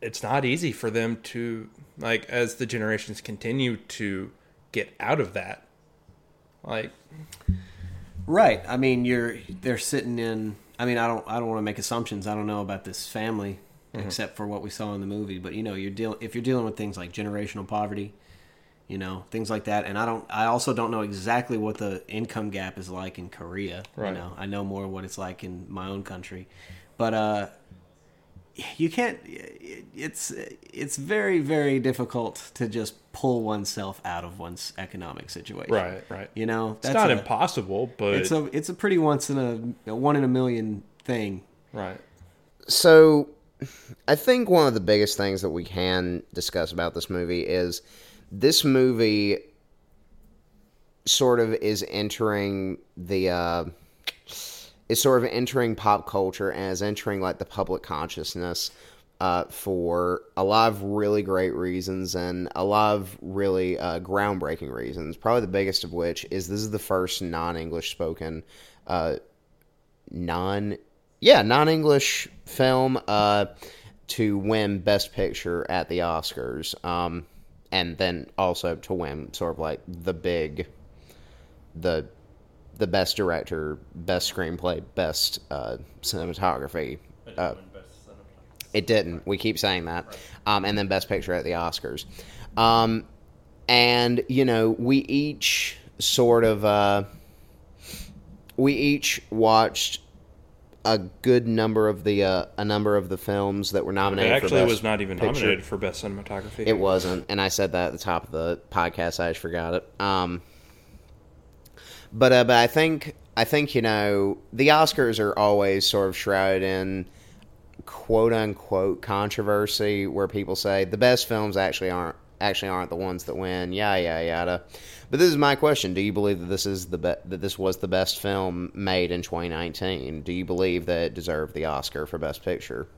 it's not easy for them to like as the generations continue to get out of that, like Right. I mean, you're they're sitting in. I mean, I don't. I don't want to make assumptions. I don't know about this family, except for what we saw in the movie. But you know, you're dealing if you're dealing with things like generational poverty, you know, things like that. And I don't. I also don't know exactly what the income gap is like in Korea. Right. You know, I know more what it's like in my own country, but uh, you can't. It's it's very very difficult to just pull oneself out of one's economic situation. Right, right. You know, It's not a- impossible, but it's a it's a pretty once in a, a one in a million thing. right. So, I think one of the biggest things that we can discuss about this movie is this movie sort of is entering the uh, is sort of entering pop culture and is entering like the public consciousness uh, for a lot of really great reasons and a lot of really uh, groundbreaking reasons. Probably the biggest of which is this is the first non English spoken uh, non yeah non English film uh, to win Best Picture at the Oscars, um, and then also to win sort of like the big the the best director, best screenplay, best uh, cinematography. Uh, it didn't. We keep saying that, um, and then best picture at the Oscars. Um, and you know, we each sort of uh, we each watched a good number of the uh, a number of the films that were It nominated. for actually best was not even picture. nominated for best cinematography. It wasn't, and I said that at the top of the podcast. I just forgot it. Um, but uh, but I think I think you know the Oscars are always sort of shrouded in quote unquote controversy, where people say the best films actually aren't actually aren't the ones that win. Yeah, yeah, yada. But this is my question: Do you believe that this is the be- that this was the best film made in 2019? Do you believe that it deserved the Oscar for Best Picture?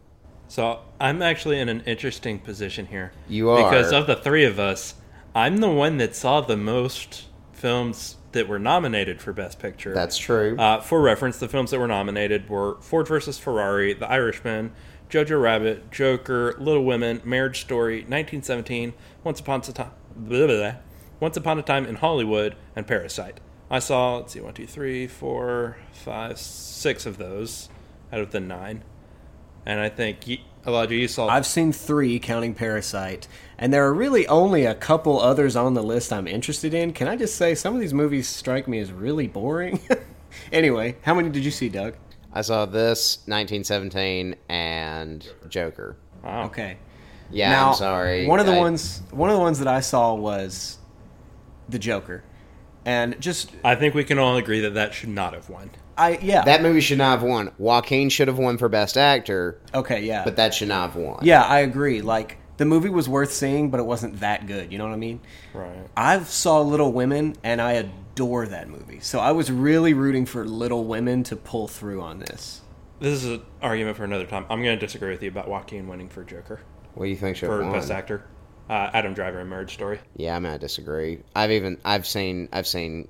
So I'm actually in an interesting position here. You are. because of the three of us. I'm the one that saw the most films that were nominated for Best Picture. That's true. Uh, for reference, the films that were nominated were Ford versus Ferrari, The Irishman, Jojo Rabbit, Joker, Little Women, Marriage Story, 1917, Once Upon a Time, blah, blah, blah, Once Upon a Time in Hollywood, and Parasite. I saw, let's see, one, two, three, four, five, six of those out of the nine. And I think, y- Elijah, you saw. I've seen three, counting Parasite, and there are really only a couple others on the list I'm interested in. Can I just say some of these movies strike me as really boring? anyway, how many did you see, Doug? I saw this 1917 and Joker. wow. Okay. Yeah, now, I'm sorry. One of the I- ones, one of the ones that I saw was the Joker, and just I think we can all agree that that should not have won. I yeah that movie should not have won. Joaquin should have won for Best Actor, okay yeah but that should not have won. yeah I agree. Like the movie was worth seeing, but it wasn't that good. You know what I mean? Right. I saw Little Women and I adore that movie. So I was really rooting for Little Women to pull through on this. This is an argument for another time. I'm going to disagree with you about Joaquin winning for Joker What do you think should for won? Best Actor. Uh, Adam Driver in Marriage Story. Yeah, I'm gonna disagree. I've even I've seen I've seen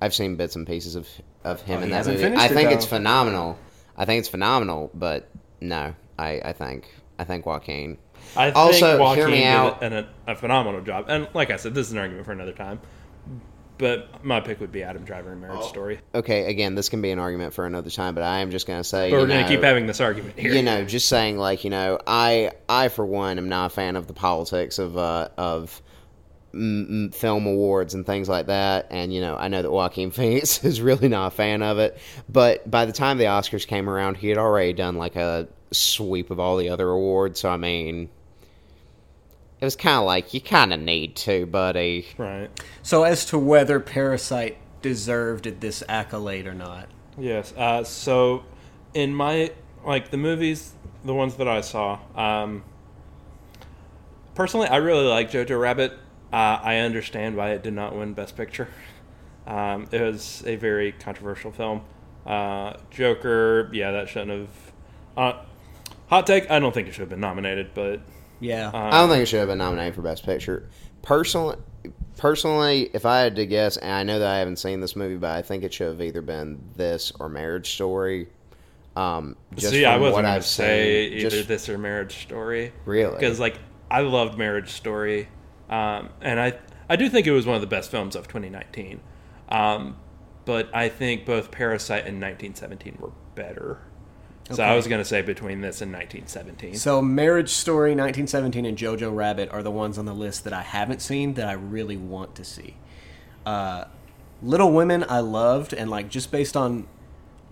I've seen bits and pieces of of him Oh, in that movie. finished I it, think it's phenomenal. I think it's phenomenal, but no, I I think I think Joaquin. I think Also, Joaquin hear me did out. an- a, a phenomenal job. And like I said, this is an argument for another time. But my pick would be Adam Driver in Marriage Oh. Story. Okay, again, this can be an argument for another time, but I am just gonna say But we're going to keep having this argument here. you know, just saying like you know, I I for one am not a fan of the politics of uh, of mm, film awards and things like that, and you know, I know that Joaquin Phoenix is really not a fan of it, but by the time the Oscars came around, he had already done like a sweep of all the other awards, so I mean. It was kind of like you kind of need to, buddy. Right. So as to whether Parasite deserved this accolade or not. Yes. Uh, so, in my like the movies, the ones that I saw, um, personally, I really like Jojo Rabbit. Uh, I understand why it did not win Best Picture. Um, it was a very controversial film. Uh, Joker, yeah, that shouldn't have. Uh, hot take: I don't think it should have been nominated, but Yeah. I don't think it should have been nominated for Best Picture. Personally, personally, if I had to guess, and I know that I haven't seen this movie, but I think it should have either been this or Marriage Story. Um, just see, I from wasn't what going I've say seen, either just- this or Marriage Story. Really? Because like I loved Marriage Story, um, and I I do think it was one of the best films of 2019. Um, but I think both Parasite and 1917 were better. So I was going to say between this and 1917. So, Marriage Story, 1917, and Jojo Rabbit are the ones on the list that I haven't seen that I really want to see. Uh, Little Women, I loved, and like just based on,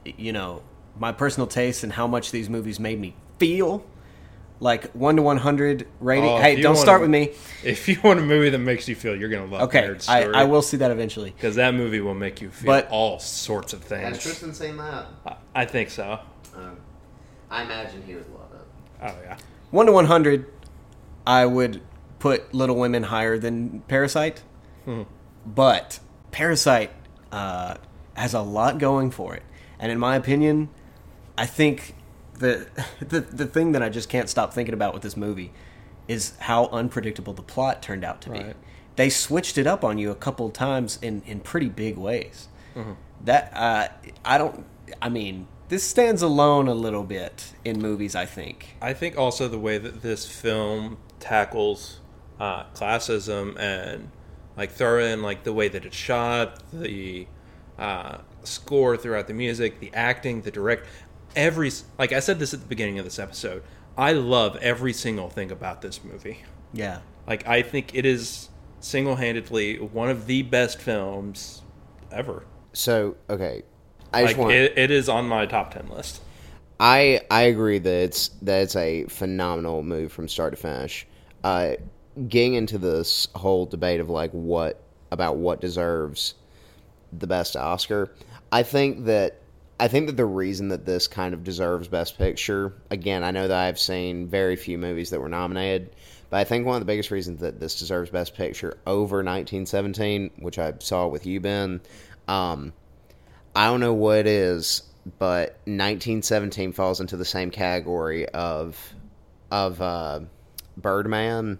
you know, my personal taste and how much these movies made me feel, like one to one hundred rating. Oh, hey, don't wanna- start with me. If you want a movie that makes you feel, you're going to love Okay, Marriage I, I will see that eventually. Because that movie will make you feel But- all sorts of Has things. Tristan seen that? I- I think so. I imagine he would love it. Oh, yeah. One to one hundred, I would put Little Women higher than Parasite, but Parasite uh, has a lot going for it, and in my opinion, I think the the the thing that I just can't stop thinking about with this movie is how unpredictable the plot turned out to be. They switched it up on you a couple times in in pretty big ways. That uh, I don't. I mean, this stands alone a little bit in movies. I think. I think also the way that this film tackles uh, classism and like throw in like the way that it's shot, the uh, score throughout the music, the acting, the direct, every like I said this at the beginning of this episode. I love every single thing about this movie. Yeah. Like I think it is single-handedly one of the best films ever. So okay, I just want. it, it is on my top ten list. I I agree that it's that it's a phenomenal move from start to finish. Uh, getting into this whole debate of like what about what deserves the best Oscar, I think that I think that the reason that this kind of deserves Best Picture, again, I know that I've seen very few movies that were nominated, but I think one of the biggest reasons that this deserves Best Picture over 1917, which I saw with you, Ben, um, I don't know what it is, but 1917 falls into the same category of of uh, Birdman,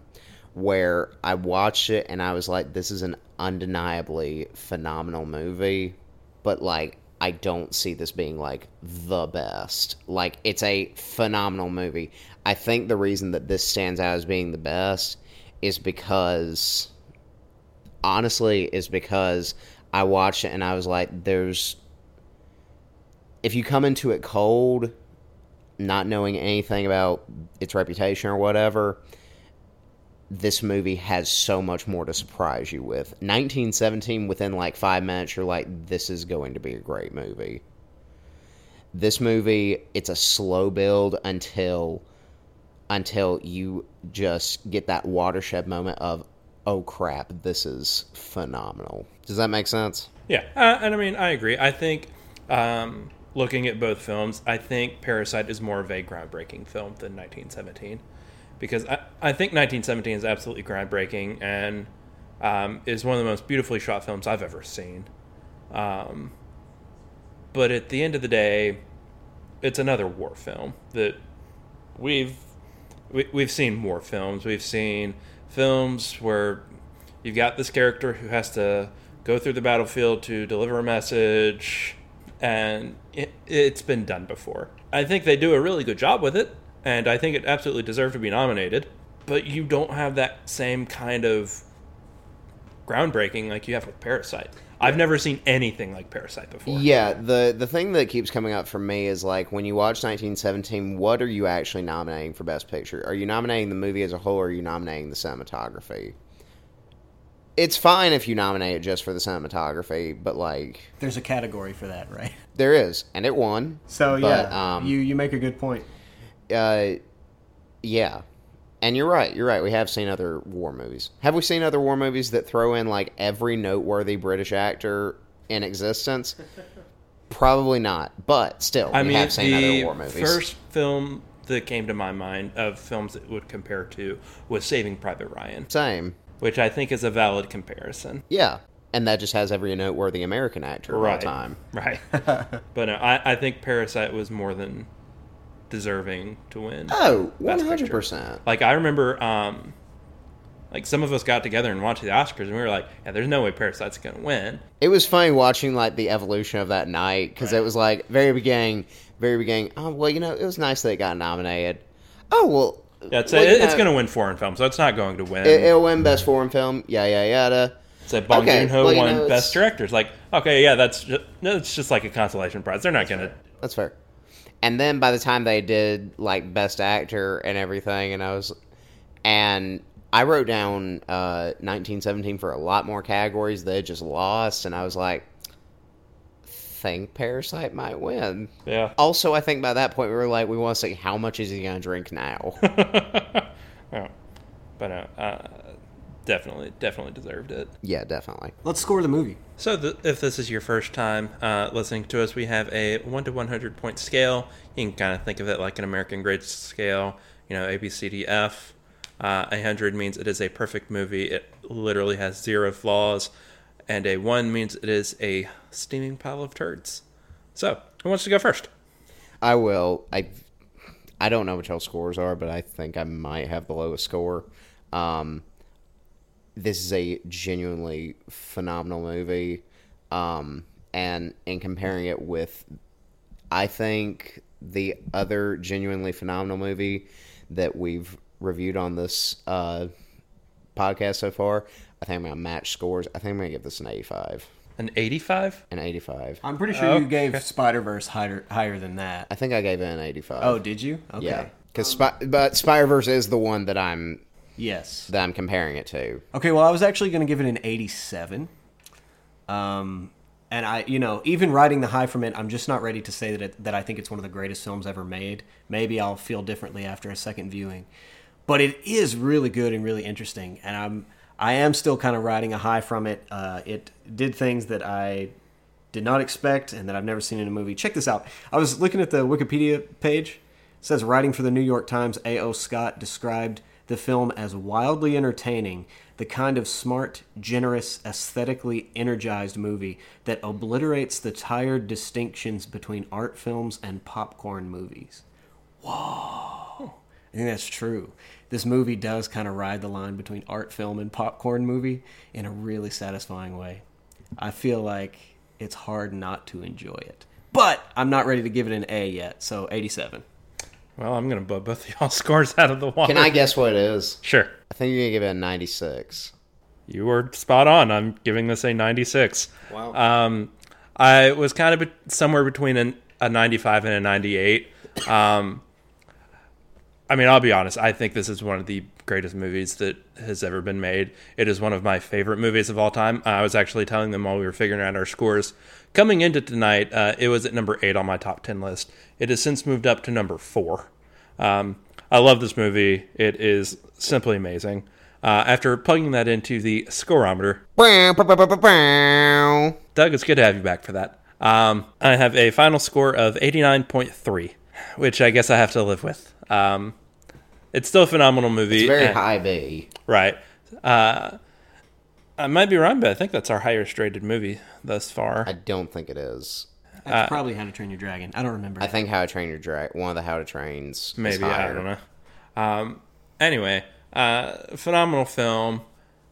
where I watched it and I was like, "This is an undeniably phenomenal movie," but like I don't see this being like the best. Like it's a phenomenal movie. I think the reason that this stands out as being the best is because honestly is because I watched it and I was like, there's. If you come into it cold, not knowing anything about its reputation or whatever, this movie has so much more to surprise you with. 1917, within like five minutes, you're like, this is going to be a great movie. This movie, it's a slow build until until you just get that watershed moment of, oh crap, this is phenomenal. Does that make sense? Yeah, uh, and I mean, I agree. I think um, looking at both films, I think Parasite is more of a groundbreaking film than 1917 because I, I think 1917 is absolutely groundbreaking and um, is one of the most beautifully shot films I've ever seen. Um, but at the end of the day, it's another war film that we've we, we've seen war films. We've seen films where you've got this character who has to go through the battlefield to deliver a message, and it, it's been done before. I think they do a really good job with it, and I think it absolutely deserved to be nominated. But you don't have that same kind of groundbreaking like you have with Parasite. I've never seen anything like Parasite before. Yeah, the the thing that keeps coming up for me is like when you watch 1917, what are you actually nominating for Best Picture? Are you nominating the movie as a whole, or are you nominating the cinematography? It's fine if you nominate it just for the cinematography, but like There's a category for that, right? there is, and it won. So But, yeah, um, you you make a good point. Uh, yeah, and you're right. You're right. We have seen other war movies. Have we seen other war movies that throw in like every noteworthy British actor in existence? Probably not, but still, I we mean, have seen the other war movies. first film that came to my mind of films that would compare to was Saving Private Ryan, Same, which I think is a valid comparison. yeah, and that just has every noteworthy American actor of all time. Right. but no, I, I think Parasite was more than deserving to win. Oh, one hundred percent. Like I remember, um, like some of us got together and watched the Oscars, and we were like, "Yeah, there's no way Parasite's gonna win." It was funny watching like the evolution of that night because it was like very beginning, very beginning. Oh well, you know, it was nice that it got nominated. Oh well, Yeah, it's, well, you it's gonna win foreign film, so it's not going to win. It, it'll win best foreign film. Yeah, yeah, yada. said Bong Okay, Joon Ho well, won know, Best Director. It's like, okay, yeah, that's just, no, it's just like a consolation prize. They're not gonna. That's fair. And then by the time they did like best actor and everything, and I was, and I wrote down uh, 1917 for a lot more categories. They just lost, and I was like, think Parasite might win. Yeah. Also, I think by that point we were like, we want to see how much is he going to drink now. Oh. But uh, uh, definitely, definitely deserved it. yeah, definitely. Let's score the movie. So, th- if this is your first time uh, listening to us, we have a 1 to 100 point scale. You can kind of think of it like an American grade scale, you know, A, B, C, D, F. Uh, 100 means it is a perfect movie, it literally has zero flaws. And a 1 means it is a steaming pile of turds. So, who wants to go first? I will. I I don't know what y'all scores are, but I think I might have the lowest score. Um, this is a genuinely phenomenal movie, um, and in comparing it with, I think the other genuinely phenomenal movie that we've reviewed on this uh, podcast so far, I think I'm gonna match scores. I think I'm gonna give this an 85. An 85? An 85. I'm pretty sure Oh, you gave Spider Verse higher higher than that. I think I gave it an 85. Oh, did you? Okay. Yeah, because Spy- but Spider Verse is the one that I'm Yes. that I'm comparing it to. Okay, well, I was actually going to give it an 87. Um, and I, you know, even writing the high from it, I'm just not ready to say that it, that I think it's one of the greatest films ever made. Maybe I'll feel differently after a second viewing, but it is really good and really interesting. And I'm I am still kind of riding a high from it. Uh, it did things that I did not expect and that I've never seen in a movie. Check this out. I was looking at the Wikipedia page. It says writing for the New York Times, A.O. Scott described the film as wildly entertaining, the kind of smart, generous, aesthetically energized movie that obliterates the tired distinctions between art films and popcorn movies. Whoa. I think that's true. This movie does kind of ride the line between art film and popcorn movie in a really satisfying way. I feel like it's hard not to enjoy it. But I'm not ready to give it an A yet, so 87. Well, I'm going to blow both y'all scores out of the water. Can I guess what it is? Sure. I think you're gonna give it a 96. You were spot on. I'm giving this a 96. Wow. Um, I was kind of somewhere between an, a 95 and a 98. Um, I mean, I'll be honest. I think this is one of the greatest movies that has ever been made. It is one of my favorite movies of all time. I was actually telling them while we were figuring out our scores. Coming into tonight, uh, it was at number eight on my top 10 list. It has since moved up to number four. Um, I love this movie. It is simply amazing. Uh, after plugging that into the scorometer, Doug, it's good to have you back for that. Um, I have a final score of 89.3, which I guess I have to live with. Um, it's still a phenomenal movie. It's very and- high B. Right. Uh, I might be wrong, but I think that's our highest rated movie thus far. I don't think it is. That's probably How to Train Your Dragon. I don't remember. I think How to Train Your Dragon, one of the How to Trains. is Maybe I don't know. Um, anyway, uh, phenomenal film.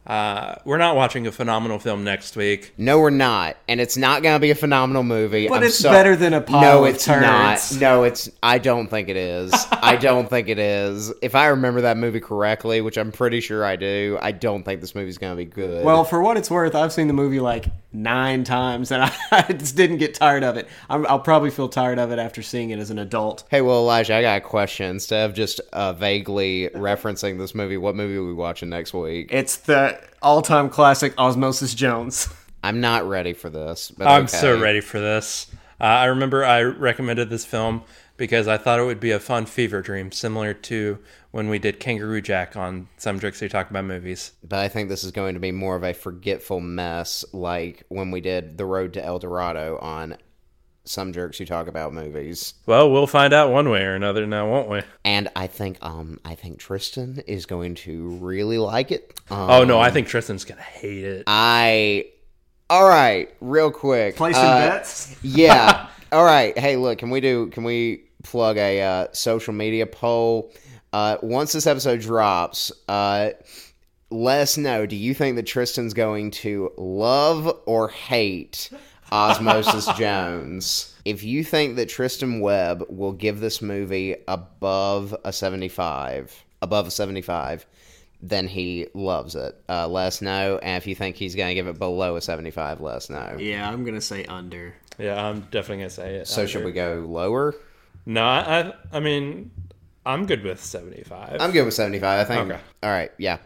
Uh, we're not watching a phenomenal film next week. No, we're not, and it's not gonna be a phenomenal movie. But I'm it's so- better than a pile No, it's turds. not. No, it's. I don't think it is. I don't think it is. If I remember that movie correctly, which I'm pretty sure I do, I don't think this movie's gonna be good. Well, for what it's worth, I've seen the movie like nine times, and I, I just didn't get tired of it. I'm, I'll probably feel tired of it after seeing it as an adult. Hey, well, Elijah, I got a question. Instead of just uh, vaguely referencing this movie, what movie are we watching next week? It's the all-time classic Osmosis Jones. I'm not ready for this. But I'm okay. so ready for this. Uh, I remember I recommended this film because I thought it would be a fun fever dream, similar to when we did Kangaroo Jack on Some Jerks Who Talk About Movies. But I think this is going to be more of a forgetful mess, like when we did The Road to El Dorado on Some Jerks Who Talk About Movies. Well, we'll find out one way or another now, won't we? And I think, um, I think Tristan is going to really like it. Um, Oh no, I think Tristan's gonna hate it. I. All right, real quick. Placing Uh, bets. yeah. All right. Hey, look, can we do? Can we plug a uh, social media poll? Uh, once this episode drops, uh, let us know. Do you think that Tristan's going to love or hate Osmosis Jones? If you think that Tristan Webb will give this movie above a seventy-five, above a seventy-five, then he loves it. Uh, let us know, and if you think he's going to give it below a 75, let us know. Yeah, I'm gonna say under. Yeah, I'm definitely gonna say it. So should we go lower? No, I, I, I mean, I'm good with 75. I'm good with 75. I think. Okay. All right. Yeah.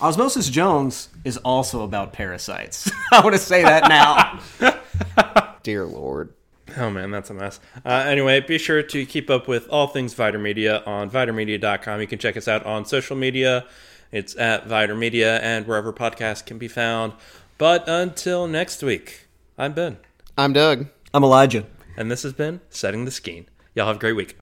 Osmosis Jones is also about parasites. I want to say that now. Dear Lord. Oh man, that's a mess. Uh, anyway, be sure to keep up with all things Viter Media on ViterMedia.com. You can check us out on social media. It's at Viter Media and wherever podcasts can be found. But until next week, I'm Ben, I'm Doug. I'm Elijah. and this has been Setting the Skeen. Y'all have a great week.